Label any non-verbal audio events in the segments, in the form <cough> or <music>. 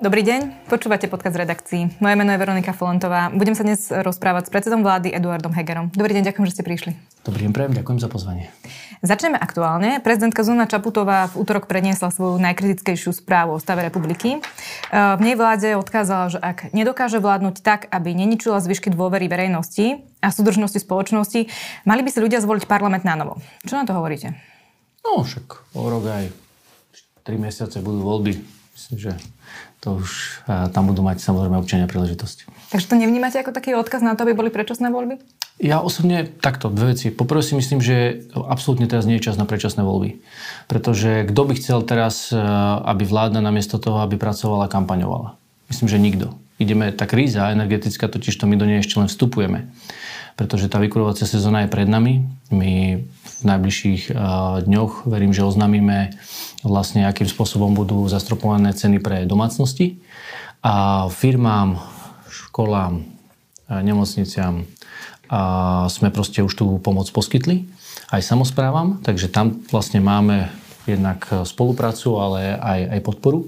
Dobrý deň, počúvate podcast redakcií. Moje meno je Veronika Folentová. Budem sa dnes rozprávať s predsedom vlády Eduardom Hegerom. Dobrý deň, ďakujem, že ste prišli. Dobrý deň, prejem, ďakujem za pozvanie. Začneme aktuálne. Prezidentka Zuna Čaputová v útorok predniesla svoju najkritickejšiu správu o stave republiky. E, v nej vláde odkázala, že ak nedokáže vládnuť tak, aby neničila zvyšky dôvery verejnosti a súdržnosti spoločnosti, mali by si ľudia zvoliť parlament na novo. Čo na to hovoríte? No však o rok aj 3 mesiace budú voľby. Myslím, že to už tam budú mať samozrejme občania príležitosť. Takže to nevnímate ako taký odkaz na to, aby boli predčasné voľby? Ja osobne takto, dve veci. Poprvé si myslím, že absolútne teraz nie je čas na predčasné voľby. Pretože kto by chcel teraz, e, aby vláda namiesto toho, aby pracovala, kampaňovala? Myslím, že nikto. Ideme, tá kríza energetická, totiž to my do nej ešte len vstupujeme. Pretože tá vykurovacia sezóna je pred nami. My v najbližších e, dňoch. Verím, že oznámime vlastne akým spôsobom budú zastropované ceny pre domácnosti a firmám, školám, nemocniciam a sme proste už tú pomoc poskytli aj samozprávam, takže tam vlastne máme jednak spoluprácu, ale aj, aj podporu.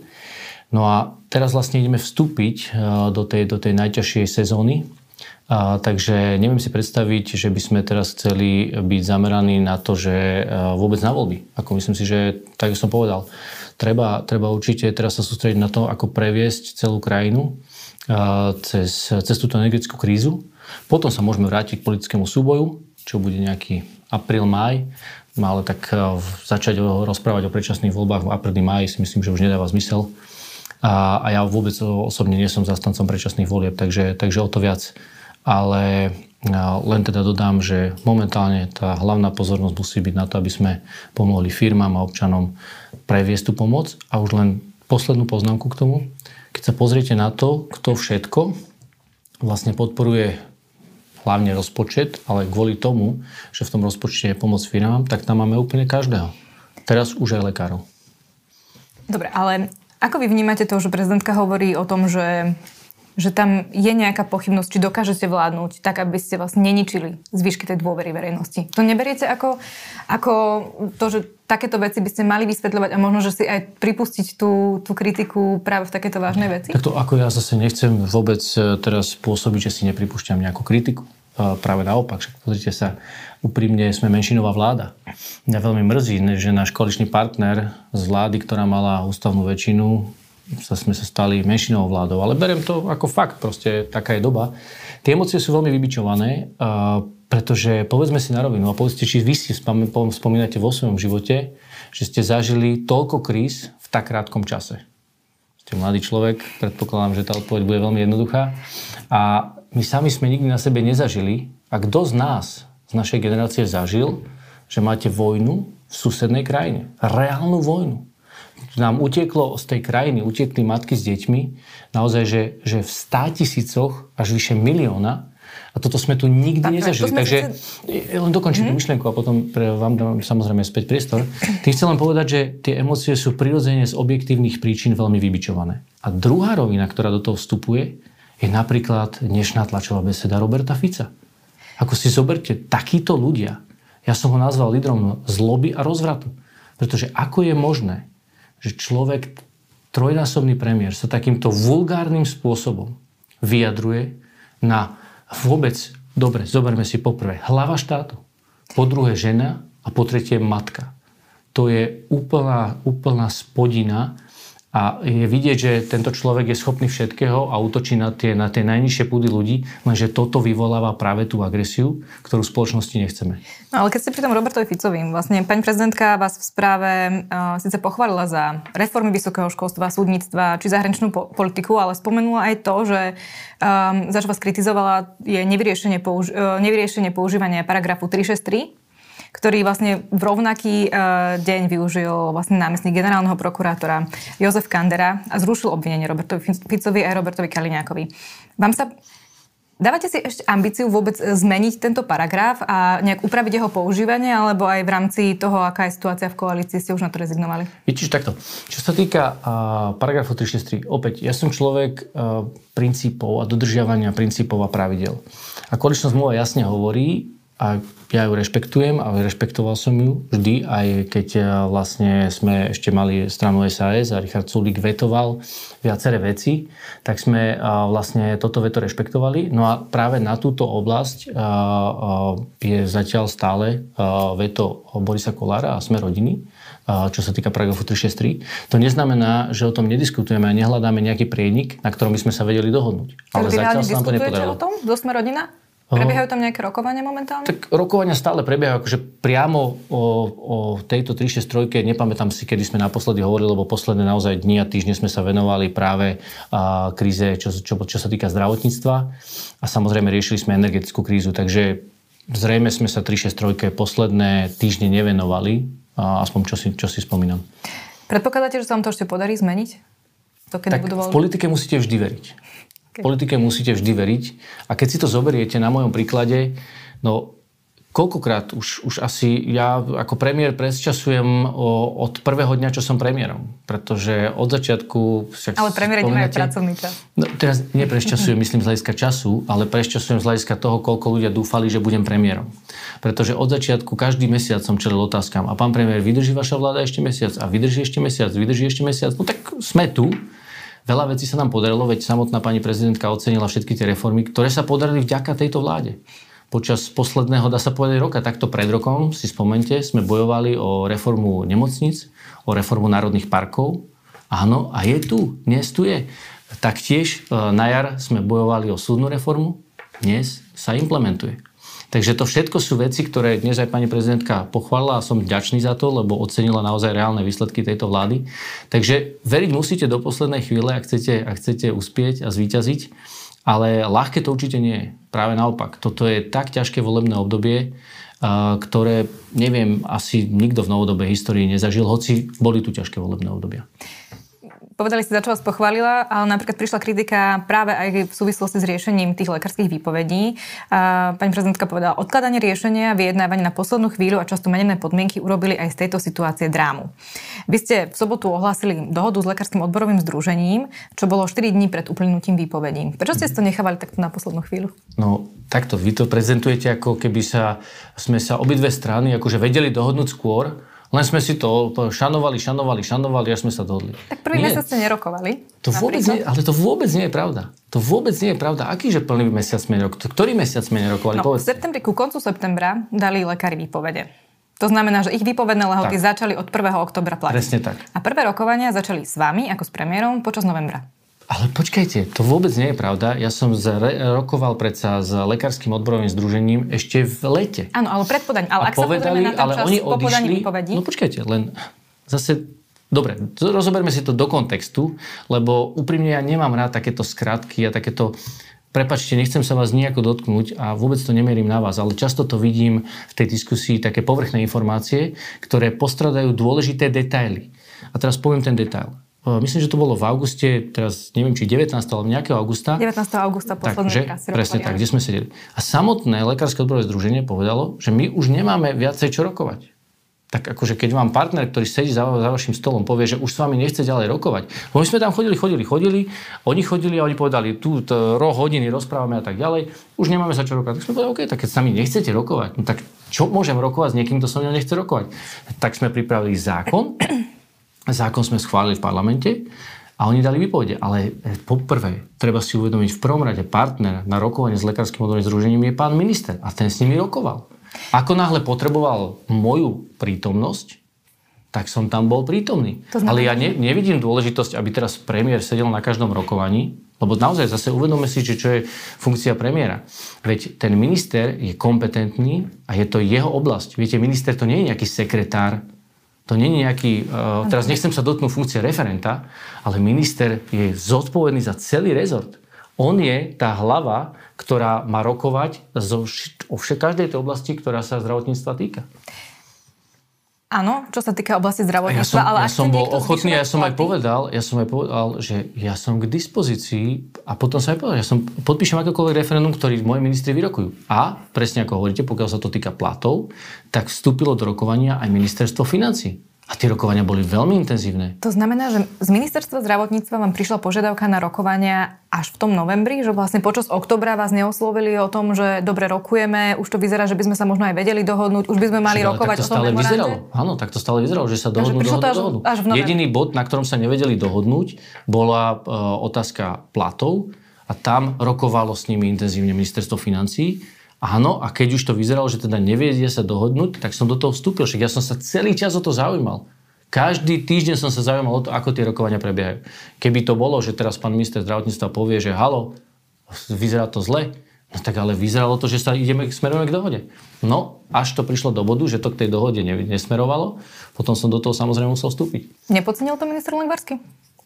No a teraz vlastne ideme vstúpiť do tej, do tej najťažšej sezóny, a, takže neviem si predstaviť, že by sme teraz chceli byť zameraní na to, že e, vôbec na voľby. Ako myslím si, že tak som povedal, treba, treba určite teraz sa sústrediť na to, ako previesť celú krajinu e, cez, cez túto energetickú krízu. Potom sa môžeme vrátiť k politickému súboju, čo bude nejaký apríl, maj. No ale tak e, začať rozprávať o predčasných voľbách v apríli, maj si myslím, že už nedáva zmysel. A, a ja vôbec osobne nie som zastancom predčasných volieb, takže, takže o to viac ale len teda dodám, že momentálne tá hlavná pozornosť musí byť na to, aby sme pomohli firmám a občanom previesť tú pomoc. A už len poslednú poznámku k tomu. Keď sa pozriete na to, kto všetko vlastne podporuje hlavne rozpočet, ale kvôli tomu, že v tom rozpočte je pomoc firmám, tak tam máme úplne každého. Teraz už aj lekárov. Dobre, ale ako vy vnímate to, že prezidentka hovorí o tom, že že tam je nejaká pochybnosť, či dokážete vládnuť tak, aby ste vlastne neničili zvyšky tej dôvery verejnosti. To neberiete ako, ako to, že takéto veci by ste mali vysvetľovať a možno, že si aj pripustiť tú, tú kritiku práve v takéto vážnej veci? Tak to ako ja zase nechcem vôbec e, teraz pôsobiť, že si nepripúšťam nejakú kritiku. E, práve naopak, však pozrite sa, úprimne sme menšinová vláda. Mňa veľmi mrzí, že náš koaličný partner z vlády, ktorá mala ústavnú väčšinu, sa sme sa stali menšinou vládou. Ale beriem to ako fakt, proste taká je doba. Tie emócie sú veľmi vybičované, pretože povedzme si na rovinu a povedzte, či vy si spomínate vo svojom živote, že ste zažili toľko kríz v tak krátkom čase. Ste mladý človek, predpokladám, že tá odpoveď bude veľmi jednoduchá. A my sami sme nikdy na sebe nezažili, a kto z nás, z našej generácie zažil, že máte vojnu v susednej krajine. Reálnu vojnu nám utieklo z tej krajiny, utiekli matky s deťmi, naozaj, že, že v stá tisícoch až vyše milióna a toto sme tu nikdy tak, nezažili. Takže chce... len dokončím mm-hmm. tú myšlienku a potom pre vám dám samozrejme späť priestor. Tým chcem len povedať, že tie emócie sú prirodzene z objektívnych príčin veľmi vybičované. A druhá rovina, ktorá do toho vstupuje, je napríklad dnešná tlačová beseda Roberta Fica. Ako si zoberte, takíto ľudia, ja som ho nazval lídrom zloby a rozvratu. Pretože ako je možné, že človek, trojnásobný premiér, sa takýmto vulgárnym spôsobom vyjadruje na vôbec, dobre, zoberme si poprvé, hlava štátu, po druhé žena a po tretie matka. To je úplná, úplná spodina a je vidieť, že tento človek je schopný všetkého a útočí na tie, na tie najnižšie púdy ľudí, lenže toto vyvoláva práve tú agresiu, ktorú v spoločnosti nechceme. No ale keď ste pri tom Robertovi Ficovi, vlastne pani prezidentka vás v správe uh, síce pochválila za reformy vysokého školstva, súdnictva či zahraničnú po- politiku, ale spomenula aj to, že um, za čo vás kritizovala je nevyriešenie, použ- uh, nevyriešenie používania paragrafu 363 ktorý vlastne v rovnaký uh, deň využil vlastne námestník generálneho prokurátora Jozef Kandera a zrušil obvinenie Robertovi Ficovi a Robertovi Kaliňákovi. Vám sa Dávate si ešte ambíciu vôbec e, zmeniť tento paragraf a nejak upraviť jeho používanie, alebo aj v rámci toho, aká je situácia v koalícii, ste už na to rezignovali? Vidíš takto. Čo sa týka uh, paragrafu 363, opäť, ja som človek uh, princípov a dodržiavania princípov a pravidel. A koaličná zmluva jasne hovorí, a ja ju rešpektujem a rešpektoval som ju vždy, aj keď e, vlastne sme ešte mali stranu SAS a Richard Sulik vetoval viaceré veci, tak sme e, vlastne toto veto rešpektovali. No a práve na túto oblasť e, je zatiaľ stále veto Borisa Kolára a sme rodiny čo sa týka paragrafu 363. To neznamená, že o tom nediskutujeme a nehľadáme nejaký prienik, na ktorom by sme sa vedeli dohodnúť. Ale zatiaľ sa nám to nepodarilo. o tom? Kto sme rodina? Prebiehajú tam nejaké rokovania momentálne? Tak rokovania stále prebiehajú, akože priamo o, o tejto 363, nepamätám si, kedy sme naposledy hovorili, lebo posledné naozaj dni a týždne sme sa venovali práve a, kríze, čo, čo, čo sa týka zdravotníctva a samozrejme riešili sme energetickú krízu, takže zrejme sme sa 363 posledné týždne nevenovali, a aspoň čo si, čo si spomínam. Predpokladáte, že sa vám to ešte podarí zmeniť? To, tak budú v politike musíte vždy veriť. V politike musíte vždy veriť. A keď si to zoberiete na mojom príklade, no koľkokrát už, už asi ja ako premiér presčasujem o, od prvého dňa, čo som premiérom. Pretože od začiatku... Ale premiér nemajú pracovný čas. No, teraz nepresčasujem, myslím, z hľadiska času, ale presčasujem z hľadiska toho, koľko ľudia dúfali, že budem premiérom. Pretože od začiatku každý mesiac som čelil otázkam. A pán premiér, vydrží vaša vláda ešte mesiac? A vydrží ešte mesiac? Vydrží ešte mesiac? No tak sme tu. Veľa vecí sa nám podarilo, veď samotná pani prezidentka ocenila všetky tie reformy, ktoré sa podarili vďaka tejto vláde. Počas posledného, dá sa povedať, roka, takto pred rokom, si spomente, sme bojovali o reformu nemocnic, o reformu národných parkov. Áno, a je tu, dnes tu je. Taktiež e, na jar sme bojovali o súdnu reformu, dnes sa implementuje. Takže to všetko sú veci, ktoré dnes aj pani prezidentka pochválila a som vďačný za to, lebo ocenila naozaj reálne výsledky tejto vlády. Takže veriť musíte do poslednej chvíle, ak chcete, ak chcete uspieť a zvíťaziť. Ale ľahké to určite nie je. Práve naopak. Toto je tak ťažké volebné obdobie, ktoré, neviem, asi nikto v novodobej histórii nezažil, hoci boli tu ťažké volebné obdobia. Povedali ste, za čo vás pochválila, ale napríklad prišla kritika práve aj v súvislosti s riešením tých lekárskych výpovedí. Pani prezidentka povedala, odkladanie riešenia, vyjednávanie na poslednú chvíľu a často menené podmienky urobili aj z tejto situácie drámu. Vy ste v sobotu ohlásili dohodu s lekárskym odborovým združením, čo bolo 4 dní pred uplynutím výpovedí. Prečo ste to nechávali takto na poslednú chvíľu? No, takto. Vy to prezentujete ako keby sa, sme sa obidve strany akože vedeli dohodnúť skôr, len sme si to šanovali, šanovali, šanovali, až sme sa dohodli. Tak prvý nie. mesiac ste nerokovali. To vôbec nie, ale to vôbec nie je pravda. To vôbec nie je pravda. Aký že plný mesiac sme nerokovali? Ktorý mesiac sme nerokovali? No, v septembri, ku koncu septembra dali lekári výpovede. To znamená, že ich výpovedné lehoty tak. začali od 1. oktobra platiť. Presne tak. A prvé rokovania začali s vami, ako s premiérom, počas novembra. Ale počkajte, to vôbec nie je pravda. Ja som rokoval predsa s lekárskym odborovým združením ešte v lete. Áno, ale pred podaním. Ale a ak povedali, sa ale čas oni po výpovedí... No počkajte, len zase Dobre, rozoberme si to do kontextu, lebo úprimne ja nemám rád takéto skratky a takéto Prepačte, nechcem sa vás nejako dotknúť a vôbec to nemierím na vás, ale často to vidím v tej diskusii také povrchné informácie, ktoré postradajú dôležité detaily. A teraz poviem ten detail. Myslím, že to bolo v auguste, teraz neviem, či 19. alebo nejakého augusta. 19. augusta posledný Takže, presne tak, kde sme sedeli. A samotné Lekárske odborové združenie povedalo, že my už nemáme viacej čo rokovať. Tak akože keď vám partner, ktorý sedí za, za vašim stolom, povie, že už s vami nechce ďalej rokovať. Bo my sme tam chodili, chodili, chodili, oni chodili a oni povedali, tu roh hodiny rozprávame a tak ďalej, už nemáme sa čo rokovať. Tak sme povedali, OK, tak keď s nami nechcete rokovať, no tak čo môžem rokovať s niekým, kto so mnou nechce rokovať? Tak sme pripravili zákon, Zákon sme schválili v parlamente a oni dali výpovede. Ale e, poprvé, treba si uvedomiť, v prvom rade partner na rokovanie s Lekárskym odborným združením je pán minister a ten s nimi rokoval. Ako náhle potreboval moju prítomnosť, tak som tam bol prítomný. Znamená... Ale ja ne, nevidím dôležitosť, aby teraz premiér sedel na každom rokovaní, lebo naozaj zase uvedome si, že čo je funkcia premiéra. Veď ten minister je kompetentný a je to jeho oblasť. Viete, minister to nie je nejaký sekretár to nie je nejaký, uh, teraz nechcem sa dotknúť funkcie referenta, ale minister je zodpovedný za celý rezort. On je tá hlava, ktorá má rokovať zo, o však každej tej oblasti, ktorá sa zdravotníctva týka. Áno, čo sa týka oblasti zdravotníctva, ja som, ale ja som bol ochotný, ja som aj povedal, ja som aj povedal, že ja som k dispozícii a potom som aj povedal, ja som podpíšem akékoľvek referendum, ktorý moji ministri vyrokujú. A presne ako hovoríte, pokiaľ sa to týka platov, tak vstúpilo do rokovania aj ministerstvo financí. A tie rokovania boli veľmi intenzívne. To znamená, že z ministerstva zdravotníctva vám prišla požiadavka na rokovania až v tom novembri, že vlastne počas oktobra vás neoslovili o tom, že dobre rokujeme, už to vyzerá, že by sme sa možno aj vedeli dohodnúť, už by sme mali Však, rokovať to o tom stále vyzeralo. Áno, tak to stále vyzeralo, že sa dohodnú, dohodnú, až, dohodnú. Až Jediný bod, na ktorom sa nevedeli dohodnúť, bola uh, otázka platov a tam rokovalo s nimi intenzívne ministerstvo financí Áno, a keď už to vyzeralo, že teda nevedia sa dohodnúť, tak som do toho vstúpil. Však ja som sa celý čas o to zaujímal. Každý týždeň som sa zaujímal o to, ako tie rokovania prebiehajú. Keby to bolo, že teraz pán minister zdravotníctva povie, že halo, vyzerá to zle, no tak ale vyzeralo to, že sa ideme, smerujeme k dohode. No, až to prišlo do bodu, že to k tej dohode nesmerovalo, potom som do toho samozrejme musel vstúpiť. Nepocenil to minister Lengvarsky?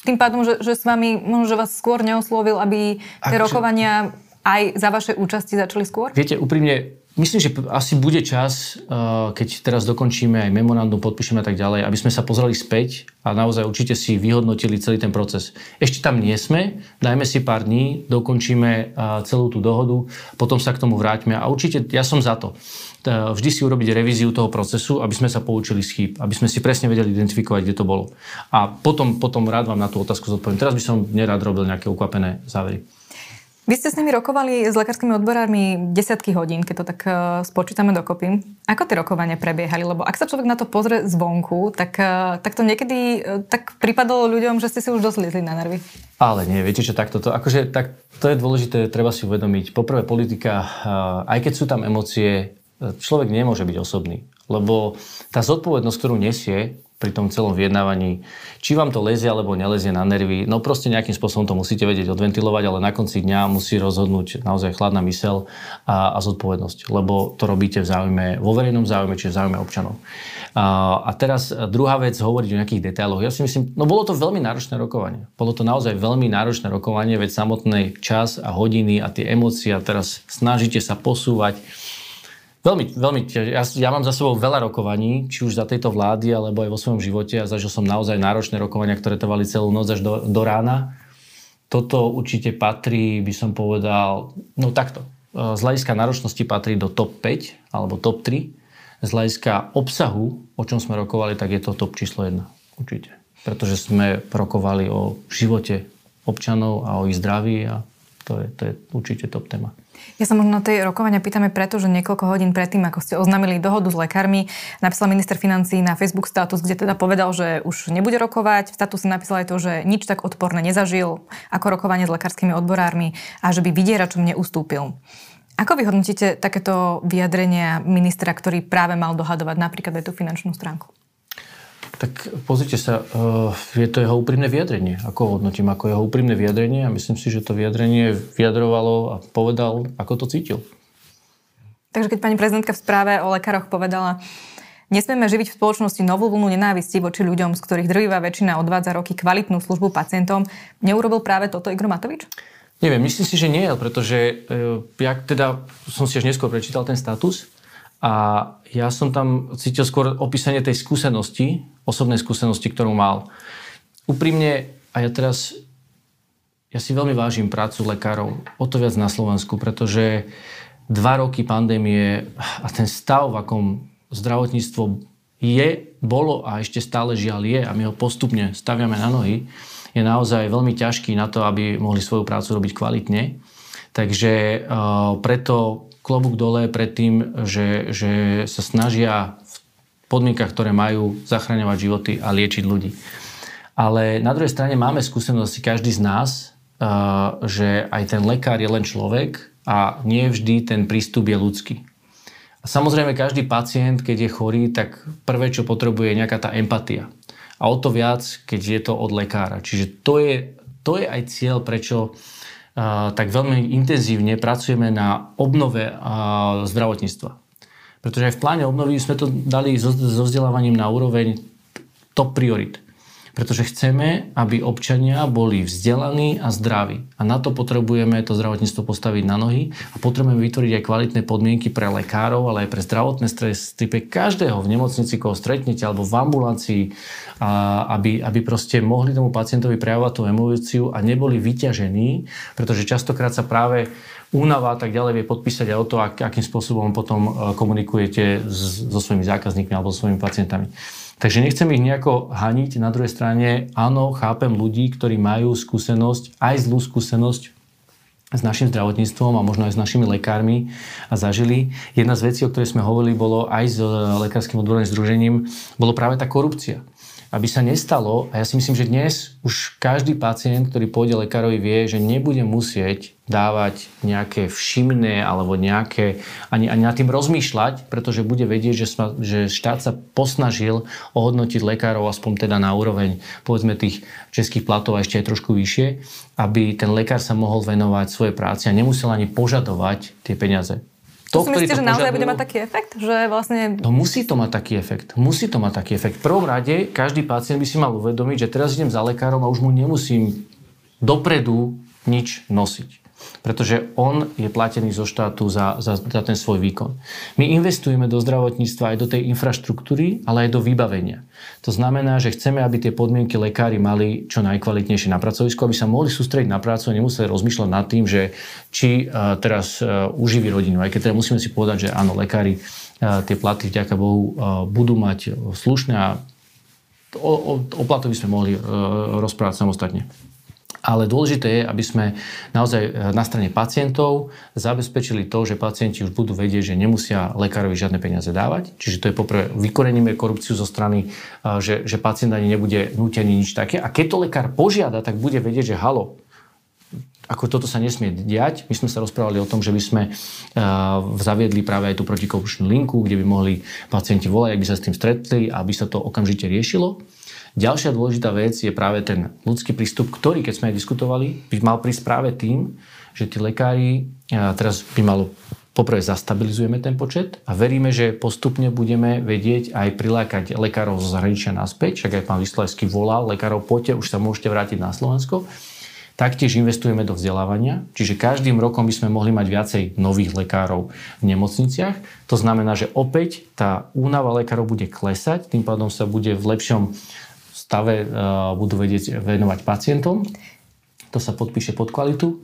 Tým pádom, že, že s vami, možno, že vás skôr neoslovil, aby tie Ak, rokovania aj za vaše účasti začali skôr? Viete, úprimne, myslím, že asi bude čas, eh, keď teraz dokončíme aj memorandum, podpíšeme a tak ďalej, aby sme sa pozreli späť a naozaj určite si vyhodnotili celý ten proces. Ešte tam nie sme, dajme si pár dní, dokončíme eh, celú tú dohodu, potom sa k tomu vráťme a určite ja som za to vždy si urobiť revíziu toho procesu, aby sme sa poučili z chýb, aby sme si presne vedeli identifikovať, kde to bolo. A potom, potom rád vám na tú otázku zodpoviem. Teraz by som nerád robil nejaké ukvapené závery. Vy ste s nimi rokovali s lekárskymi odborármi desiatky hodín, keď to tak uh, spočítame dokopy. Ako tie rokovania prebiehali? Lebo ak sa človek na to pozrie zvonku, tak, uh, tak to niekedy uh, tak pripadalo ľuďom, že ste si už dosť na nervy. Ale nie, viete čo, takto to, akože, tak, to je dôležité, treba si uvedomiť. Poprvé politika, aj keď sú tam emócie, človek nemôže byť osobný. Lebo tá zodpovednosť, ktorú nesie, pri tom celom vyjednávaní, či vám to lezie alebo nelezie na nervy, no proste nejakým spôsobom to musíte vedieť odventilovať, ale na konci dňa musí rozhodnúť naozaj chladná mysel a, a zodpovednosť, lebo to robíte v záujme, vo verejnom záujme, čiže v záujme občanov. A, a teraz druhá vec, hovoriť o nejakých detailoch. Ja si myslím, no bolo to veľmi náročné rokovanie. Bolo to naozaj veľmi náročné rokovanie, veď samotný čas a hodiny a tie emócie a teraz snažíte sa posúvať Veľmi, veľmi, ja, ja mám za sebou veľa rokovaní, či už za tejto vlády, alebo aj vo svojom živote a zažil som naozaj náročné rokovania, ktoré trvali celú noc až do, do rána. Toto určite patrí, by som povedal, no takto. Z hľadiska náročnosti patrí do top 5 alebo top 3. Z hľadiska obsahu, o čom sme rokovali, tak je to top číslo 1. Určite. Pretože sme rokovali o živote občanov a o ich zdraví a to je, to je určite top téma. Ja sa možno na tej rokovania pýtame preto, že niekoľko hodín predtým, ako ste oznámili dohodu s lekármi, napísal minister financí na Facebook status, kde teda povedal, že už nebude rokovať. V statuse napísal aj to, že nič tak odporné nezažil ako rokovanie s lekárskymi odborármi a že by vydieračom neustúpil. Ako vy hodnotíte takéto vyjadrenia ministra, ktorý práve mal dohadovať napríklad aj tú finančnú stránku? Tak pozrite sa, eh, je to jeho úprimné vyjadrenie. Ako ho hodnotím ako jeho úprimné vyjadrenie a myslím si, že to vyjadrenie vyjadrovalo a povedal, ako to cítil. Takže keď pani prezidentka v správe o lekároch povedala, nesmieme živiť v spoločnosti novú vlnu nenávisti voči ľuďom, z ktorých drvivá väčšina odvádza roky kvalitnú službu pacientom, neurobil práve toto Igor Matovič? Neviem, myslím si, že nie, pretože e, ja teda som si až neskôr prečítal ten status a ja som tam cítil skôr opísanie tej skúsenosti, osobnej skúsenosti, ktorú mal. Úprimne, a ja teraz, ja si veľmi vážim prácu lekárov, o to viac na Slovensku, pretože dva roky pandémie a ten stav, v akom zdravotníctvo je, bolo a ešte stále žiaľ je a my ho postupne staviame na nohy, je naozaj veľmi ťažký na to, aby mohli svoju prácu robiť kvalitne. Takže uh, preto klobúk dole pred tým, že, že sa snažia v podmienkach, ktoré majú zachraňovať životy a liečiť ľudí. Ale na druhej strane máme skúsenosti každý z nás, eh, že aj ten lekár je len človek a nie vždy ten prístup je ľudský. A samozrejme každý pacient, keď je chorý, tak prvé, čo potrebuje, je nejaká tá empatia. A o to viac, keď je to od lekára. Čiže to je, to je aj cieľ, prečo tak veľmi intenzívne pracujeme na obnove zdravotníctva. Pretože aj v pláne obnovy sme to dali so, so vzdelávaním na úroveň top priorit pretože chceme, aby občania boli vzdelaní a zdraví. A na to potrebujeme to zdravotníctvo postaviť na nohy a potrebujeme vytvoriť aj kvalitné podmienky pre lekárov, ale aj pre zdravotné stresy, pre každého v nemocnici, koho stretnete, alebo v ambulancii, a aby, aby proste mohli tomu pacientovi prejavovať tú emóciu a neboli vyťažení, pretože častokrát sa práve únava a tak ďalej vie podpísať aj o to, ak, akým spôsobom potom komunikujete s, so svojimi zákazníkmi alebo so svojimi pacientami. Takže nechcem ich nejako haniť. Na druhej strane, áno, chápem ľudí, ktorí majú skúsenosť, aj zlú skúsenosť s našim zdravotníctvom a možno aj s našimi lekármi a zažili. Jedna z vecí, o ktorej sme hovorili, bolo aj s lekárskym odborným združením, bolo práve tá korupcia aby sa nestalo, a ja si myslím, že dnes už každý pacient, ktorý pôjde lekárovi, vie, že nebude musieť dávať nejaké všimné alebo nejaké, ani, ani nad tým rozmýšľať, pretože bude vedieť, že, sma, že štát sa posnažil ohodnotiť lekárov aspoň teda na úroveň povedzme tých českých platov a ešte aj trošku vyššie, aby ten lekár sa mohol venovať svojej práci a nemusel ani požadovať tie peniaze. To, si myslíte, že naozaj bude mať taký efekt? Že vlastne... No musí to mať taký efekt. Musí to mať taký efekt. V prvom rade každý pacient by si mal uvedomiť, že teraz idem za lekárom a už mu nemusím dopredu nič nosiť pretože on je platený zo štátu za, za, za ten svoj výkon. My investujeme do zdravotníctva aj do tej infraštruktúry, ale aj do vybavenia. To znamená, že chceme, aby tie podmienky lekári mali čo najkvalitnejšie na pracovisku, aby sa mohli sústrediť na prácu a nemuseli rozmýšľať nad tým, že či uh, teraz uh, uživí rodinu. Aj keď teda musíme si povedať, že áno, lekári uh, tie platy, vďaka Bohu, budú mať slušné a o, o, o platu by sme mohli rozprávať samostatne. Ale dôležité je, aby sme naozaj eh, na strane pacientov zabezpečili to, že pacienti už budú vedieť, že nemusia lekárovi žiadne peniaze dávať. Čiže to je poprvé vykoreníme korupciu zo strany, eh, že, že pacient ani nebude nútený nič také. A keď to lekár požiada, tak bude vedieť, že halo, ako toto sa nesmie diať. My sme sa rozprávali o tom, že by sme uh, zaviedli práve aj tú protikorupčnú linku, kde by mohli pacienti volať, ak by sa s tým stretli, aby sa to okamžite riešilo. Ďalšia dôležitá vec je práve ten ľudský prístup, ktorý, keď sme aj diskutovali, by mal prísť práve tým, že tí lekári, teraz by malo poprvé zastabilizujeme ten počet a veríme, že postupne budeme vedieť aj prilákať lekárov zo zahraničia naspäť, však aj pán Vyslajský volal, lekárov poďte, už sa môžete vrátiť na Slovensko. Taktiež investujeme do vzdelávania, čiže každým rokom by sme mohli mať viacej nových lekárov v nemocniciach. To znamená, že opäť tá únava lekárov bude klesať, tým pádom sa bude v lepšom stave uh, budú vedieť venovať pacientom. To sa podpíše pod kvalitu.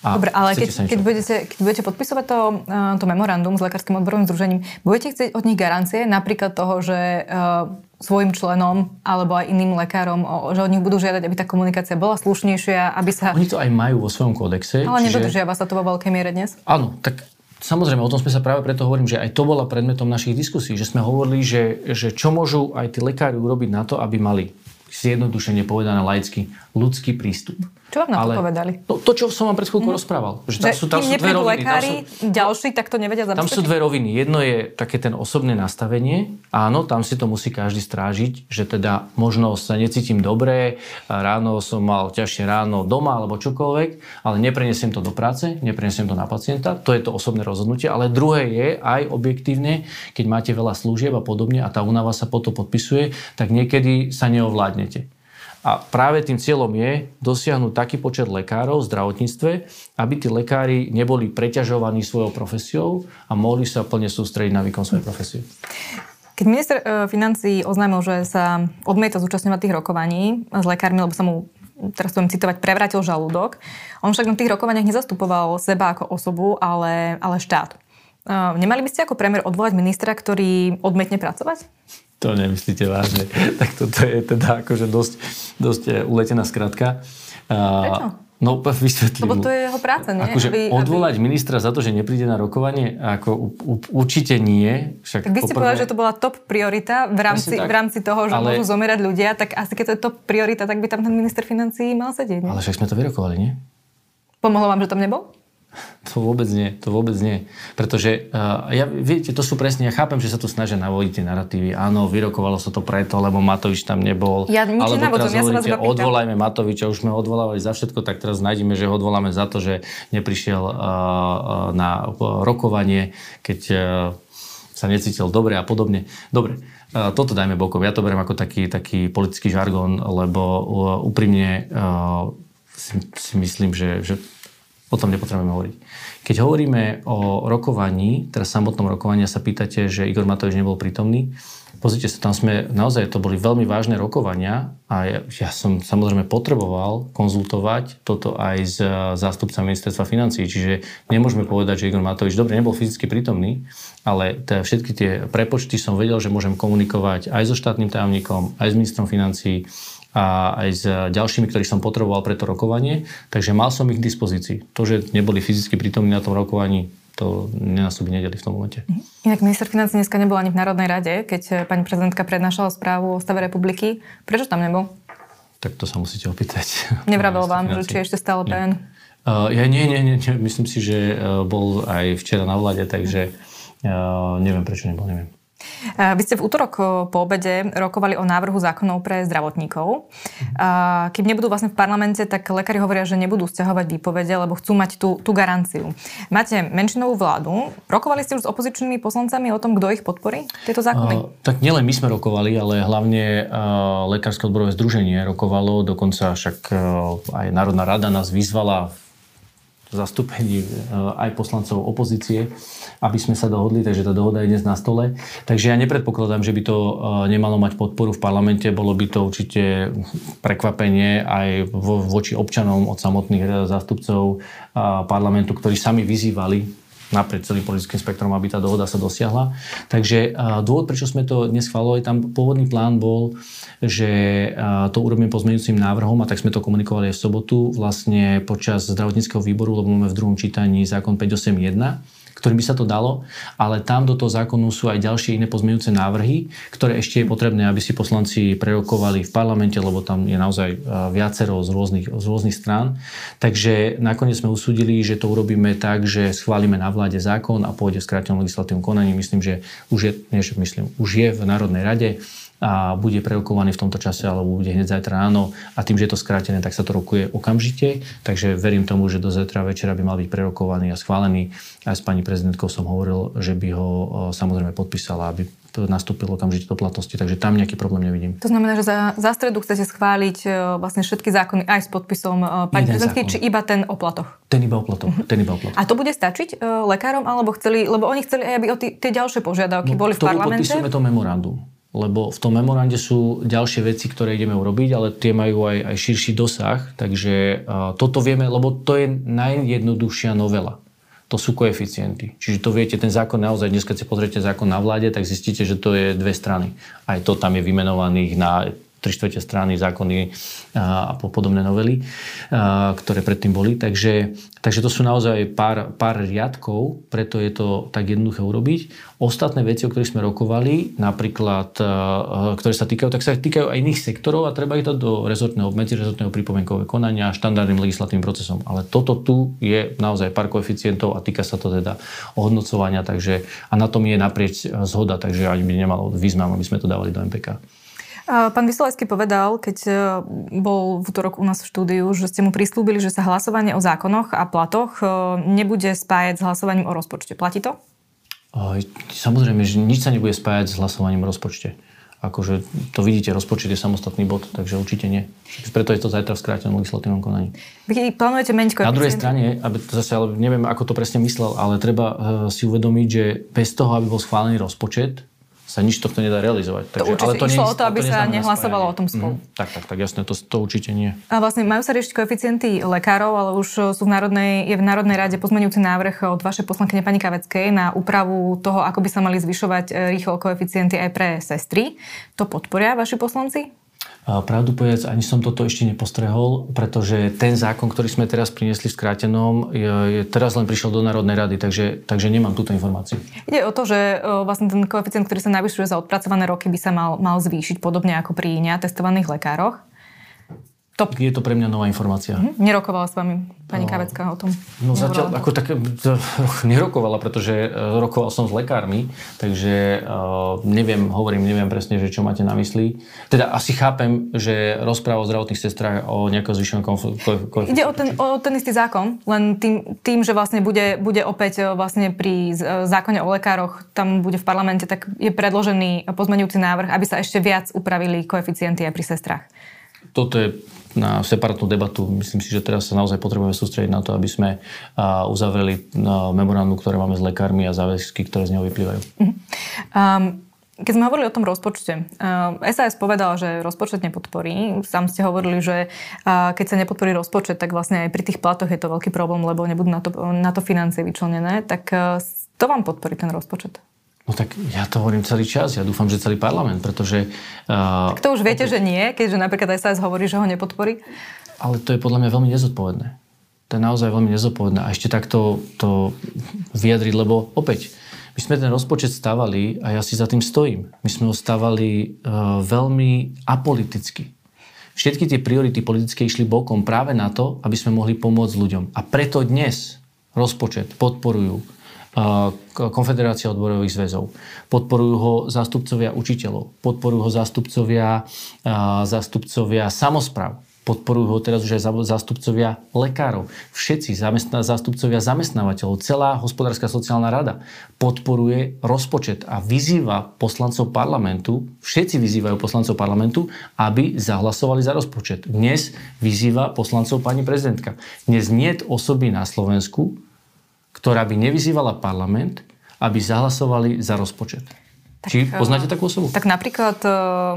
A Dobre, ale keď, keď, budete, keď budete podpisovať to, uh, to memorandum s Lekárskym odborovým združením, budete chcieť od nich garancie, napríklad toho, že uh, svojim členom alebo aj iným lekárom, že od nich budú žiadať, aby tá komunikácia bola slušnejšia, aby sa... Oni to aj majú vo svojom kódexe. Ale čiže... nedodržiava sa to vo veľkej miere dnes? Áno, tak Samozrejme, o tom sme sa práve preto hovorím, že aj to bola predmetom našich diskusí, že sme hovorili, že, že čo môžu aj tí lekári urobiť na to, aby mali zjednodušene povedané laicky, ľudský prístup. Čo vám na to Ale, povedali? No, to, čo som vám pred chvíľkou mm. rozprával. Že tam že sú, tam sú dve roviny. lekári, sú, ďalší, tak to nevedia zabezpečiť? Tam sú dve roviny. Jedno je také ten osobné nastavenie. Áno, tam si to musí každý strážiť, že teda možno sa necítim dobre, ráno som mal ťažšie ráno doma alebo čokoľvek, ale neprenesiem to do práce, neprenesiem to na pacienta. To je to osobné rozhodnutie. Ale druhé je aj objektívne, keď máte veľa služieb a podobne a tá únava sa potom podpisuje, tak niekedy sa neovládnete. A práve tým cieľom je dosiahnuť taký počet lekárov v zdravotníctve, aby tí lekári neboli preťažovaní svojou profesiou a mohli sa plne sústrediť na výkon svojej profesie. Keď minister e, financí oznámil, že sa odmieta zúčastňovať tých rokovaní s lekármi, lebo sa mu teraz budem citovať, prevrátil žalúdok. On však na tých rokovaniach nezastupoval seba ako osobu, ale, ale štát. E, nemali by ste ako premiér odvolať ministra, ktorý odmietne pracovať? To nemyslíte vážne. <laughs> tak toto je teda akože dosť, dosť eh, uletená skratka. Prečo? No, vysvetlím. Lebo to je jeho práca, nie? Akože aby, odvolať aby... ministra za to, že nepríde na rokovanie, ako u, určite nie. Však tak vy ste poprvé... povedali, že to bola top priorita v rámci, v rámci toho, že ale... môžu zomierať ľudia, tak asi keď to je top priorita, tak by tam ten minister financí mal sedieť, nie? Ale však sme to vyrokovali, nie? Pomohlo vám, že tam nebol? To vôbec nie, to vôbec nie. Pretože, uh, ja, viete, to sú presne, ja chápem, že sa tu snažia navodiť tie narratívy. Áno, vyrokovalo sa to preto, lebo Matovič tam nebol. Ja nič Alebo teraz ja hovoríte, odvolajme Matoviča, už sme odvolávali za všetko, tak teraz nájdeme, že ho odvoláme za to, že neprišiel uh, na rokovanie, keď uh, sa necítil dobre a podobne. Dobre, toto dajme bokom. Ja to beriem ako taký, taký politický žargon, lebo úprimne si, si myslím, že, že O tom nepotrebujeme hovoriť. Keď hovoríme o rokovaní, teraz samotnom rokovaní sa pýtate, že Igor Matovič nebol prítomný, Pozrite sa, tam sme, naozaj to boli veľmi vážne rokovania a ja, ja som samozrejme potreboval konzultovať toto aj s zástupcami ministerstva financí, čiže nemôžeme povedať, že Igor Matovič, dobre, nebol fyzicky prítomný, ale teda všetky tie prepočty som vedel, že môžem komunikovať aj so štátnym tajomníkom, aj s ministrom financí, a aj s ďalšími, ktorých som potreboval pre to rokovanie, takže mal som ich k dispozícii. To, že neboli fyzicky prítomní na tom rokovaní, to by nedeli v tom momente. Mhm. Inak minister financí dneska nebol ani v Národnej rade, keď eh, pani prezidentka prednášala správu o stave republiky. Prečo tam nebol? Tak to sa musíte opýtať. <laughs> Nevravel vám, že či ešte stále PN? Uh, ja nie, nie, nie, myslím si, že uh, bol aj včera na vlade, takže uh, neviem, prečo nebol, neviem. Vy ste v útorok po obede rokovali o návrhu zákonov pre zdravotníkov. Kým nebudú vlastne v parlamente, tak lekári hovoria, že nebudú stiahovať výpovede, lebo chcú mať tú, tú garanciu. Máte menšinovú vládu. Rokovali ste už s opozičnými poslancami o tom, kto ich podporí, tieto zákony? Uh, tak nielen my sme rokovali, ale hlavne uh, Lekárske odborové združenie rokovalo, dokonca však uh, aj Národná rada nás vyzvala zastúpení aj poslancov opozície aby sme sa dohodli, takže tá dohoda je dnes na stole. Takže ja nepredpokladám, že by to e, nemalo mať podporu v parlamente, bolo by to určite prekvapenie aj vo, voči občanom od samotných e, zástupcov e, parlamentu, ktorí sami vyzývali naprieč celým politickým spektrom, aby tá dohoda sa dosiahla. Takže dôvod, prečo sme to dnes schválovali, tam pôvodný plán bol, že to urobíme pozmeňujúcim návrhom a tak sme to komunikovali aj v sobotu vlastne počas zdravotníckého výboru, lebo máme v druhom čítaní zákon 581 ktorým by sa to dalo, ale tam do toho zákonu sú aj ďalšie iné pozmeňujúce návrhy, ktoré ešte je potrebné, aby si poslanci prerokovali v parlamente, lebo tam je naozaj e, viacero z rôznych, z rôznych strán. Takže nakoniec sme usúdili, že to urobíme tak, že schválime na vláde zákon a pôjde v skrátenom legislatívnom konaní. Myslím, že už je, nie, že myslím, už je v Národnej rade a bude prerokovaný v tomto čase alebo bude hneď zajtra ráno a tým, že je to skrátené, tak sa to rokuje okamžite. Takže verím tomu, že do zajtra večera by mal byť prerokovaný a schválený. Aj s pani prezidentkou som hovoril, že by ho samozrejme podpísala, aby to nastúpilo okamžite do platnosti, takže tam nejaký problém nevidím. To znamená, že za, za stredu chcete schváliť e, vlastne všetky zákony aj s podpisom e, pani prezidentky, či iba ten o platoch? Ten iba o platoch, uh-huh. ten iba o platoch. A to bude stačiť lekárom, alebo chceli, lebo oni chceli aj, aby o tie ďalšie požiadavky no, boli v parlamente? podpisujeme to memorandum lebo v tom memorande sú ďalšie veci, ktoré ideme urobiť, ale tie majú aj, aj širší dosah, takže uh, toto vieme, lebo to je najjednoduchšia novela. To sú koeficienty. Čiže to viete, ten zákon naozaj, dnes keď si pozriete zákon na vláde, tak zistíte, že to je dve strany. Aj to tam je vymenovaných na tri štvrte strany zákony a podobné novely, ktoré predtým boli. Takže, takže to sú naozaj pár, pár riadkov, preto je to tak jednoduché urobiť. Ostatné veci, o ktorých sme rokovali, napríklad, ktoré sa týkajú, tak sa týkajú aj iných sektorov a treba ich dať do rezortného, medzirezortného pripomienkového konania štandardným legislatívnym procesom. Ale toto tu je naozaj pár koeficientov a týka sa to teda ohodnocovania, takže a na tom je naprieč zhoda, takže ani by nemalo význam, aby sme to dávali do MPK. Pán Vysolajský povedal, keď e, bol v útorok u nás v štúdiu, že ste mu prislúbili, že sa hlasovanie o zákonoch a platoch e, nebude spájať s hlasovaním o rozpočte. Platí to? Samozrejme, že nič sa nebude spájať s hlasovaním o rozpočte. Akože to vidíte, rozpočet je samostatný bod, takže určite nie. Preto je to zajtra v skrátenom legislatívnom konaní. Vy plánujete meniť Na druhej strane, aby to zase, ale neviem, ako to presne myslel, ale treba uh, si uvedomiť, že bez toho, aby bol schválený rozpočet, sa nič tohto nedá realizovať. Takže, to určite ale to išlo nie, o to, aby to sa nehlasovalo o tom spolu. Mm, tak, tak, tak, jasné, to, to určite nie. A vlastne majú sa riešiť koeficienty lekárov, ale už sú v Národnej, je v Národnej rade pozmenujúci návrh od vašej poslankyne pani Kaveckej na úpravu toho, ako by sa mali zvyšovať e, rýchlo koeficienty aj pre sestry. To podporia vaši poslanci? Pravdu povedať, ani som toto ešte nepostrehol, pretože ten zákon, ktorý sme teraz priniesli v skrátenom, je, je teraz len prišiel do Národnej rady, takže, takže nemám túto informáciu. Ide o to, že vlastne ten koeficient, ktorý sa navyšuje za odpracované roky, by sa mal, mal zvýšiť podobne ako pri neatestovaných lekároch. To... Je to pre mňa nová informácia. Mm-hmm. Nerokovala s vami pani no, Kavecká o tom? No zatiaľ, ako tak, nerokovala, pretože e, rokoval som s lekármi, takže uh, neviem, hovorím, neviem presne, že čo máte na mysli. Teda asi chápem, že rozpráva o zdravotných sestrách o nejakom zvyšenom koeficientu. Ide o ten, o ten istý zákon, len tým, tým že vlastne bude, bude opäť e, vlastne pri zákone o lekároch, tam bude v parlamente, tak je predložený pozmenujúci návrh, aby sa ešte viac upravili koeficienty aj pri sestrách. Toto je na separátnu debatu. Myslím si, že teraz sa naozaj potrebujeme sústrediť na to, aby sme uzavreli memorandum, ktoré máme s lekármi a záväzky, ktoré z neho vyplývajú. Um, keď sme hovorili o tom rozpočte, SAS povedal, že rozpočet nepodporí. Sám ste hovorili, že keď sa nepodporí rozpočet, tak vlastne aj pri tých platoch je to veľký problém, lebo nebudú na to, na to financie vyčlenené. Tak to vám podporí ten rozpočet? No tak ja to hovorím celý čas. Ja dúfam, že celý parlament, pretože... Uh, tak to už viete, opäť... že nie, keďže napríklad SAS hovorí, že ho nepodporí? Ale to je podľa mňa veľmi nezodpovedné. To je naozaj veľmi nezodpovedné. A ešte takto to vyjadriť, lebo opäť, my sme ten rozpočet stavali a ja si za tým stojím. My sme ho stavali uh, veľmi apoliticky. Všetky tie priority politické išli bokom práve na to, aby sme mohli pomôcť ľuďom. A preto dnes rozpočet podporujú Konfederácia odborových zväzov. Podporujú ho zástupcovia učiteľov, podporujú ho zástupcovia, zástupcovia samozpráv podporujú ho teraz už aj zástupcovia lekárov, všetci zamestná, zástupcovia zamestnávateľov, celá hospodárska sociálna rada podporuje rozpočet a vyzýva poslancov parlamentu, všetci vyzývajú poslancov parlamentu, aby zahlasovali za rozpočet. Dnes vyzýva poslancov pani prezidentka. Dnes nie osoby na Slovensku, ktorá by nevyzývala parlament, aby zahlasovali za rozpočet. Tak, Či poznáte takú osobu? Tak napríklad e,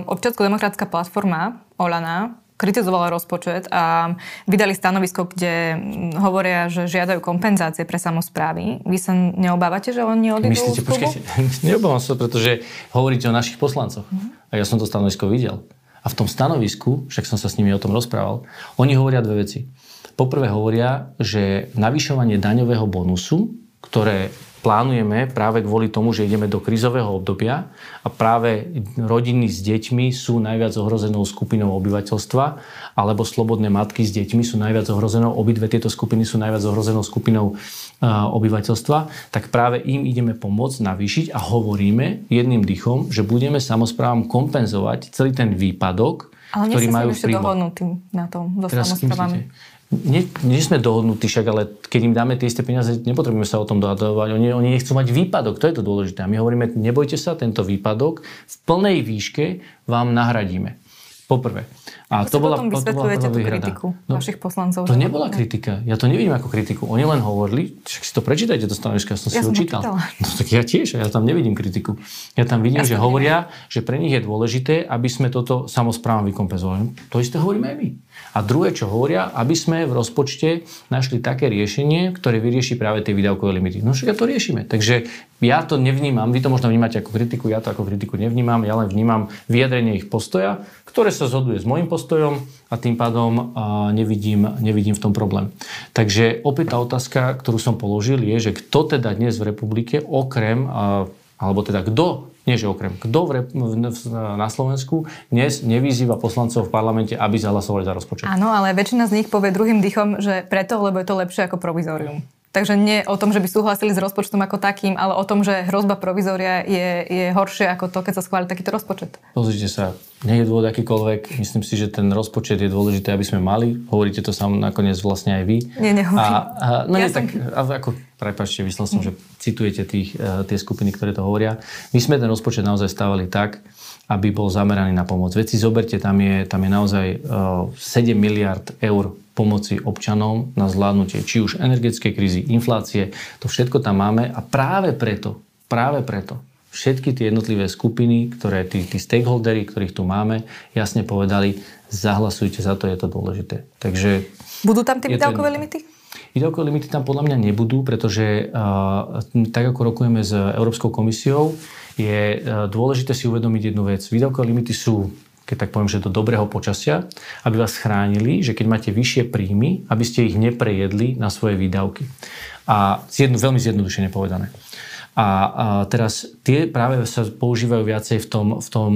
občiansko-demokratická platforma Olana kritizovala rozpočet a vydali stanovisko, kde hovoria, že žiadajú kompenzácie pre samozprávy. Vy sa neobávate, že oni odídu Myslíte, z počkajte, <laughs> neobávam sa, pretože hovoríte o našich poslancoch. Mm-hmm. A ja som to stanovisko videl. A v tom stanovisku, však som sa s nimi o tom rozprával, oni hovoria dve veci. Poprvé hovoria, že navyšovanie daňového bonusu, ktoré plánujeme práve kvôli tomu, že ideme do krizového obdobia a práve rodiny s deťmi sú najviac ohrozenou skupinou obyvateľstva alebo slobodné matky s deťmi sú najviac ohrozenou, obidve tieto skupiny sú najviac ohrozenou skupinou obyvateľstva, tak práve im ideme pomôcť navýšiť a hovoríme jedným dychom, že budeme samozprávam kompenzovať celý ten výpadok, ale ktorý majú v príjmu. dohodnutí na tom so samozprávami nie, nie sme dohodnutí však, ale keď im dáme tie isté peniaze, nepotrebujeme sa o tom dohadovať. Oni, oni nechcú mať výpadok, to je to dôležité. A my hovoríme, nebojte sa, tento výpadok v plnej výške vám nahradíme. Poprvé. A to bola, potom vysvetľujete tú kritiku no, vašich poslancov? To nebola kritika. Ja to nevidím ako kritiku. Oni len hovorili, však si to prečítajte, to stanovisko, ja som ja si ho čítal. No tak ja tiež, ja tam nevidím kritiku. Ja tam vidím, ja že hovoria, že pre nich je dôležité, aby sme toto samozprávom vykompenzovali. To isté hovoríme aj my. A druhé, čo hovoria, aby sme v rozpočte našli také riešenie, ktoré vyrieši práve tie výdavkové limity. No však ja to riešime. Takže ja to nevnímam, vy to možno vnímate ako kritiku, ja to ako kritiku nevnímam, ja len vnímam vyjadrenie ich postoja, ktoré sa zhoduje s môjim postojom a tým pádom nevidím, nevidím v tom problém. Takže opäť tá otázka, ktorú som položil, je, že kto teda dnes v republike okrem, alebo teda kto nie že okrem, kto v, na Slovensku dnes nevyzýva poslancov v parlamente, aby zahlasovali za rozpočet. Áno, ale väčšina z nich povie druhým dychom, že preto, lebo je to lepšie ako provizorium. Takže nie o tom, že by súhlasili s rozpočtom ako takým, ale o tom, že hrozba provizória je, je horšie ako to, keď sa schváli takýto rozpočet. Pozrite sa, nie je dôvod akýkoľvek. Myslím si, že ten rozpočet je dôležité, aby sme mali. Hovoríte to sám nakoniec vlastne aj vy. Nie, nehovorím. A, a, no ja nie, som... tak ako, prepačte, myslel som, že citujete tých, e, tie skupiny, ktoré to hovoria. My sme ten rozpočet naozaj stavali tak, aby bol zameraný na pomoc. Veci zoberte, tam je, tam je naozaj uh, e, 7 miliard eur pomoci občanom na zvládnutie či už energetické krízy, inflácie, to všetko tam máme a práve preto, práve preto všetky tie jednotlivé skupiny, ktoré tí, tí stakeholdery, ktorých tu máme, jasne povedali, zahlasujte za to, je to dôležité. Takže Budú tam tie výdavkové limity? Výdavkové limity tam podľa mňa nebudú, pretože uh, tak ako rokujeme s Európskou komisiou, je uh, dôležité si uvedomiť jednu vec. Výdavkové limity sú keď tak poviem, že do dobrého počasia, aby vás chránili, že keď máte vyššie príjmy, aby ste ich neprejedli na svoje výdavky. A zjedno, veľmi zjednodušene povedané. A, a teraz tie práve sa používajú viacej v tom, v tom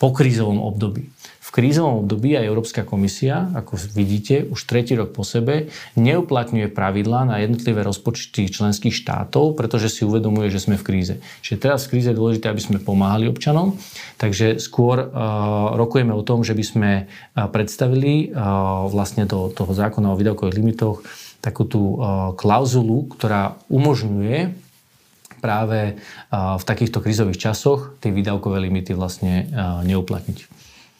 pokrízovom období. V krízovom období aj Európska komisia, ako vidíte, už tretí rok po sebe neuplatňuje pravidlá na jednotlivé rozpočty členských štátov, pretože si uvedomuje, že sme v kríze. Čiže teraz v kríze je dôležité, aby sme pomáhali občanom, takže skôr uh, rokujeme o tom, že by sme uh, predstavili uh, vlastne do toho zákona o výdavkových limitoch takú tú uh, klauzulu, ktorá umožňuje práve v takýchto krízových časoch tie výdavkové limity vlastne neuplatniť.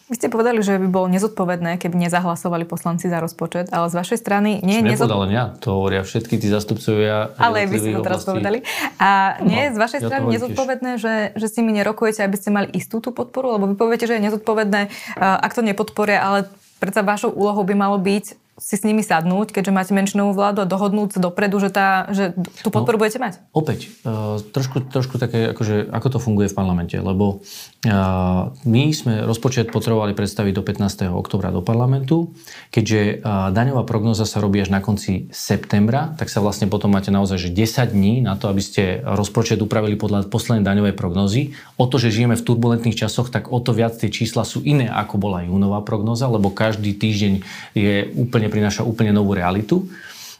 Vy ste povedali, že by bolo nezodpovedné, keby nezahlasovali poslanci za rozpočet, ale z vašej strany nie je nezodpovedné. ja, to hovoria všetky tí zastupcovia. Ale vy ste to teraz povedali. A nie je z vašej ja strany nezodpovedné, že, že s nimi nerokujete, aby ste mali istú tú podporu? Lebo vy poviete, že je nezodpovedné, ak to nepodporia, ale predsa vašou úlohou by malo byť si s nimi sadnúť, keďže máte menšinovú vládu a dohodnúť sa dopredu, že, tá, že tú podporu no, budete mať? Opäť, uh, trošku, trošku také, akože, ako to funguje v parlamente, lebo uh, my sme rozpočet potrebovali predstaviť do 15. oktobra do parlamentu, keďže uh, daňová prognoza sa robí až na konci septembra, tak sa vlastne potom máte naozaj že 10 dní na to, aby ste rozpočet upravili podľa poslednej daňovej prognozy. O to, že žijeme v turbulentných časoch, tak o to viac tie čísla sú iné, ako bola júnová prognoza, lebo každý týždeň je úplne prináša úplne novú realitu,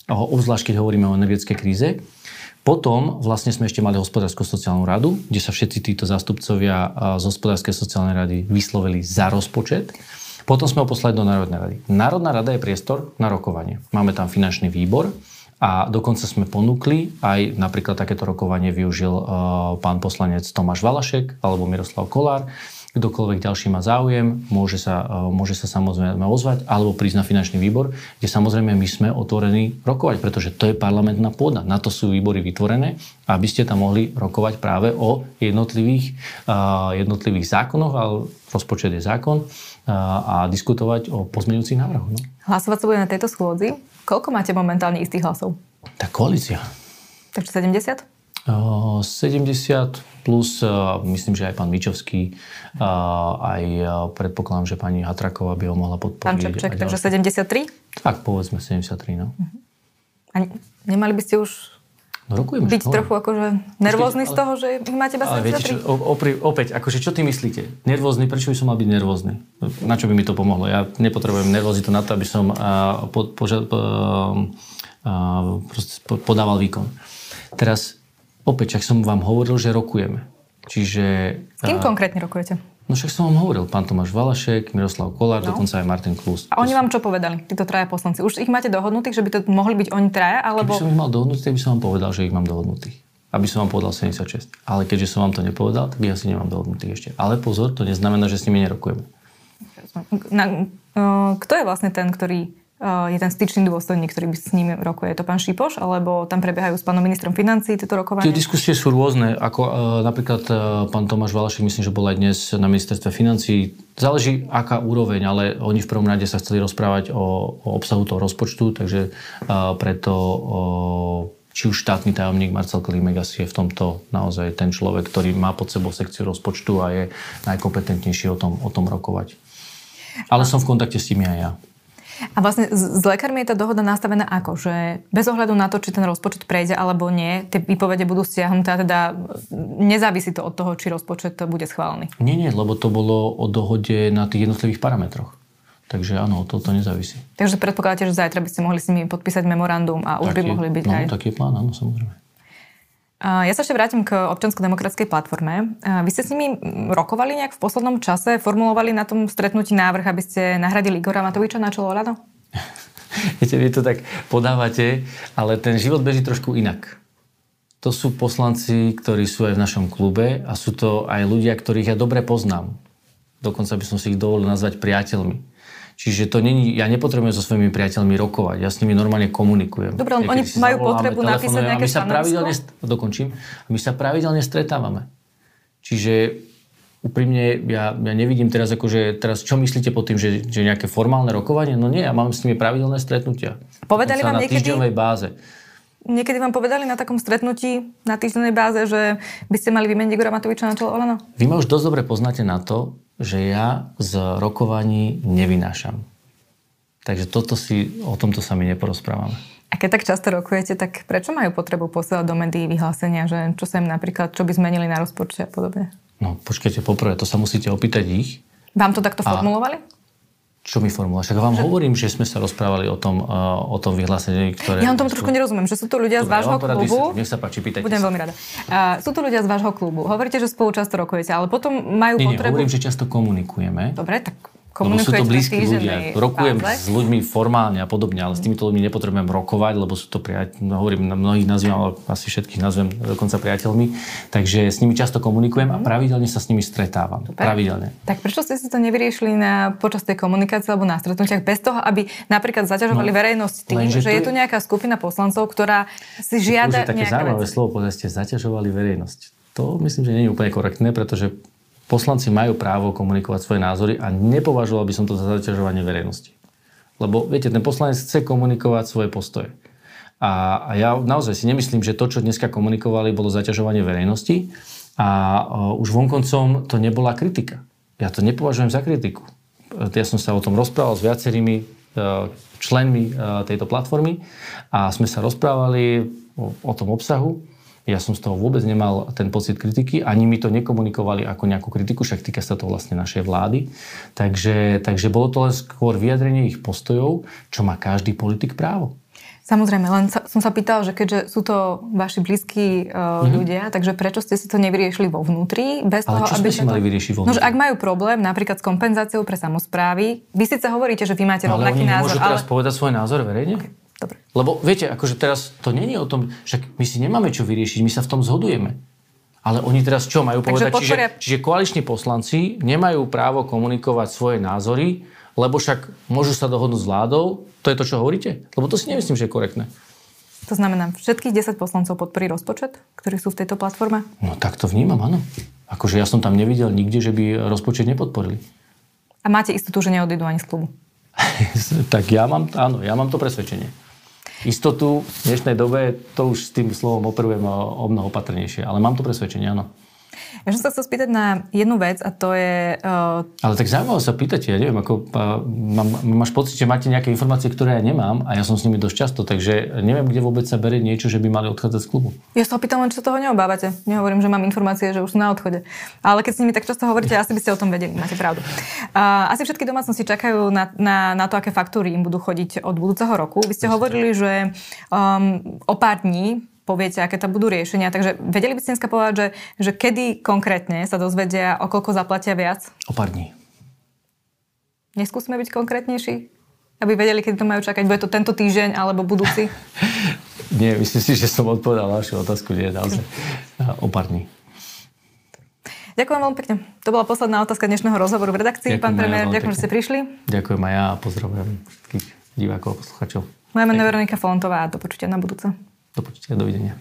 obzvlášť keď hovoríme o energetickej kríze. Potom vlastne sme ešte mali hospodársko-sociálnu radu, kde sa všetci títo zástupcovia z hospodárskej sociálnej rady vyslovili za rozpočet. Potom sme ho poslali do Národnej rady. Národná rada je priestor na rokovanie. Máme tam finančný výbor a dokonca sme ponúkli, aj napríklad takéto rokovanie využil pán poslanec Tomáš Valašek alebo Miroslav Kolár, Kdokoľvek ďalší má záujem, môže sa, e, môže sa samozrejme ozvať alebo prísť na finančný výbor, kde samozrejme my sme otvorení rokovať, pretože to je parlamentná pôda. Na to sú výbory vytvorené, aby ste tam mohli rokovať práve o jednotlivých, jednotlivých zákonoch, ale rozpočet je zákon a diskutovať o pozmeňujúcich návrhoch. No. Hlasovať sa bude na tejto schôdzi. Koľko máte momentálne istých hlasov? Tá koalícia. Takže 70? 70 plus, myslím, že aj pán Mičovský, aj predpokladám, že pani Hatraková by ho mohla podporiť. Pán Čepček, takže 73? Tak, povedzme 73, no. Uh-huh. A nemali by ste už No rokujeme. Byť trochu akože nervózny z toho, že ich máte bez Ale viete čo, opri, opäť, akože čo ty myslíte? Nervózny, prečo by som mal byť nervózny? Na čo by mi to pomohlo? Ja nepotrebujem nervózitu na to, aby som uh, po, poža, uh, uh, podával výkon. Teraz Opäť, ak som vám hovoril, že rokujeme. Čiže... S kým a... konkrétne rokujete? No však som vám hovoril, pán Tomáš Valašek, Miroslav Kolár, no. dokonca aj Martin Klus. A oni vám čo povedali, títo traja poslanci? Už ich máte dohodnutých, že by to mohli byť oni traja, alebo... Keby som ich mal dohodnutých, tak by som vám povedal, že ich mám dohodnutých. Aby som vám povedal 76. Ale keďže som vám to nepovedal, tak ich asi nemám dohodnutých ešte. Ale pozor, to neznamená, že s nimi nerokujeme. Na, kto je vlastne ten, ktorý je ten styčný dôstojník, ktorý by s ním rokuje. Je to pán Šipoš, alebo tam prebiehajú s pánom ministrom financí tieto rokovania? Tie diskusie sú rôzne. Ako uh, napríklad uh, pán Tomáš Valašek, myslím, že bol aj dnes na ministerstve financí. Záleží, aká úroveň, ale oni v prvom rade sa chceli rozprávať o, o obsahu toho rozpočtu, takže preto či už štátny tajomník Marcel Klimek asi je v tomto naozaj ten človek, ktorý má pod sebou sekciu rozpočtu a je najkompetentnejší o tom, o tom rokovať. Ale som v kontakte s tými aj ja. A vlastne s, s lekármi je tá dohoda nastavená ako? Že bez ohľadu na to, či ten rozpočet prejde alebo nie, tie výpovede budú stiahnuté a teda nezávisí to od toho, či rozpočet bude schválený. Nie, nie, lebo to bolo o dohode na tých jednotlivých parametroch. Takže áno, toto nezávisí. Takže predpokladáte, že zajtra by ste mohli s nimi podpísať memorandum a už tak by je, mohli byť no, aj... taký je plán, áno, samozrejme. Ja sa ešte vrátim k občansko-demokratskej platforme. Vy ste s nimi rokovali nejak v poslednom čase, formulovali na tom stretnutí návrh, aby ste nahradili Igora Matoviča na čelo Rado? <laughs> Viete, vy to tak podávate, ale ten život beží trošku inak. To sú poslanci, ktorí sú aj v našom klube a sú to aj ľudia, ktorých ja dobre poznám. Dokonca by som si ich dovolil nazvať priateľmi. Čiže to není, ja nepotrebujem so svojimi priateľmi rokovať, ja s nimi normálne komunikujem. Dobre, oni majú potrebu napísať nejaké my sa pravidelne, dokončím, my sa pravidelne stretávame. Čiže úprimne, ja, ja nevidím teraz, akože, teraz čo myslíte pod tým, že, že nejaké formálne rokovanie? No nie, ja mám s nimi pravidelné stretnutia. Povedali vám na niekedy... týždňovej báze. Niekedy vám povedali na takom stretnutí na týždennej báze, že by ste mali vymeniť Igora Matoviča na čelo Olano? Vy ma už dosť dobre poznáte na to, že ja z rokovaní nevynášam. Takže toto si, o tomto sa my neporozprávame. A keď tak často rokujete, tak prečo majú potrebu posielať do médií vyhlásenia, že čo sa im napríklad, čo by zmenili na rozpočte a podobne? No počkajte, poprvé, to sa musíte opýtať ich. Vám to takto formulovali? Čo mi formula? Však vám že... hovorím, že sme sa rozprávali o tom, uh, o tom vyhlásení, ktoré... Ja vám tomu trošku nerozumiem, že sú tu ľudia Dobre, z vášho klubu... Nech sa páči, pýtajte Budem sa. veľmi rada. Uh, sú tu ľudia z vášho klubu. Hovoríte, že spolu často rokujete, ale potom majú nie, potrebu... Nie, hovorím, že často komunikujeme. Dobre, tak lebo sú to blízki ľudia. Rokujem s ľuďmi formálne a podobne, ale s týmito ľuďmi nepotrebujem rokovať, lebo sú to priateľ, no, hovorím, mnohých nazývam, ale asi všetkých nazvem dokonca priateľmi. Takže s nimi často komunikujem a mhm. pravidelne sa s nimi stretávam. Super. Pravidelne. Tak prečo ste si to nevyriešili na, počas tej komunikácie alebo na stretnutiach bez toho, aby napríklad zaťažovali no, verejnosť tým, že je tu nejaká skupina poslancov, ktorá si žiada Už je také zaujímavé slovo, povedať ste, zaťažovali verejnosť. To myslím, že nie je úplne korektné, pretože poslanci majú právo komunikovať svoje názory a nepovažoval by som to za zaťažovanie verejnosti. Lebo viete, ten poslanec chce komunikovať svoje postoje. A, a ja naozaj si nemyslím, že to, čo dneska komunikovali, bolo zaťažovanie verejnosti a uh, už vonkoncom to nebola kritika. Ja to nepovažujem za kritiku. Ja som sa o tom rozprával s viacerými uh, členmi uh, tejto platformy a sme sa rozprávali o, o tom obsahu ja som z toho vôbec nemal ten pocit kritiky, ani mi to nekomunikovali ako nejakú kritiku, však týka sa to vlastne našej vlády. Takže, takže bolo to len skôr vyjadrenie ich postojov, čo má každý politik právo. Samozrejme, len sa, som sa pýtal, že keďže sú to vaši blízki uh, mm-hmm. ľudia, takže prečo ste si to nevyriešili vo vnútri? Bez Ale toho, čo aby si to... mali vyriešiť vo vnútri? No, ak majú problém napríklad s kompenzáciou pre samozprávy, vy síce hovoríte, že vy máte no, rovnaký názor. Ale oni teraz povedať svoj názor verejne? Okay. Dobre. Lebo viete, akože teraz to není o tom, že my si nemáme čo vyriešiť, my sa v tom zhodujeme. Ale oni teraz čo majú povedať? Podporia... Čiže, čiže koaliční poslanci nemajú právo komunikovať svoje názory, lebo však môžu sa dohodnúť s vládou. To je to, čo hovoríte? Lebo to si nemyslím, že je korektné. To znamená, všetkých 10 poslancov podporí rozpočet, ktorí sú v tejto platforme? No tak to vnímam, áno. Akože ja som tam nevidel nikde, že by rozpočet nepodporili. A máte istotu, že neodídu ani z klubu? <laughs> tak ja mám, áno, ja mám to presvedčenie istotu v dnešnej dobe, to už s tým slovom operujem o mnoho opatrnejšie. Ale mám to presvedčenie, áno. Ja som sa chcel spýtať na jednu vec a to je... Uh... Ale tak zaujímavé sa pýtate, ja neviem, ako, uh, mám, máš pocit, že máte nejaké informácie, ktoré ja nemám a ja som s nimi dosť často, takže neviem, kde vôbec sa berie niečo, že by mali odchádzať z klubu. Ja sa pýtam len, čo toho neobávate. Nehovorím, že mám informácie, že už sú na odchode. Ale keď s nimi tak často hovoríte, asi by ste o tom vedeli, máte pravdu. Uh, asi všetky domácnosti čakajú na, na, na to, aké faktúry im budú chodiť od budúceho roku. Vy ste hovorili, že um, o pár dní poviete, aké to budú riešenia. Takže vedeli by ste dneska povedať, že, že kedy konkrétne sa dozvedia, o koľko zaplatia viac? O pár dní. Neskúsme byť konkrétnejší? Aby vedeli, kedy to majú čakať. Bude to tento týždeň alebo budúci? <laughs> Nie, myslím si, že som odpovedal na vašu otázku. Nie, naozaj. O pár dní. Ďakujem veľmi pekne. To bola posledná otázka dnešného rozhovoru v redakcii. Ďakujem Pán premiér, ďakujem, že ste prišli. Ďakujem aj ja a pozdravujem všetkých divákov a posluchačov. Moje meno je Veronika Fontová a do počutia na budúce. Do počutia, dovidenia.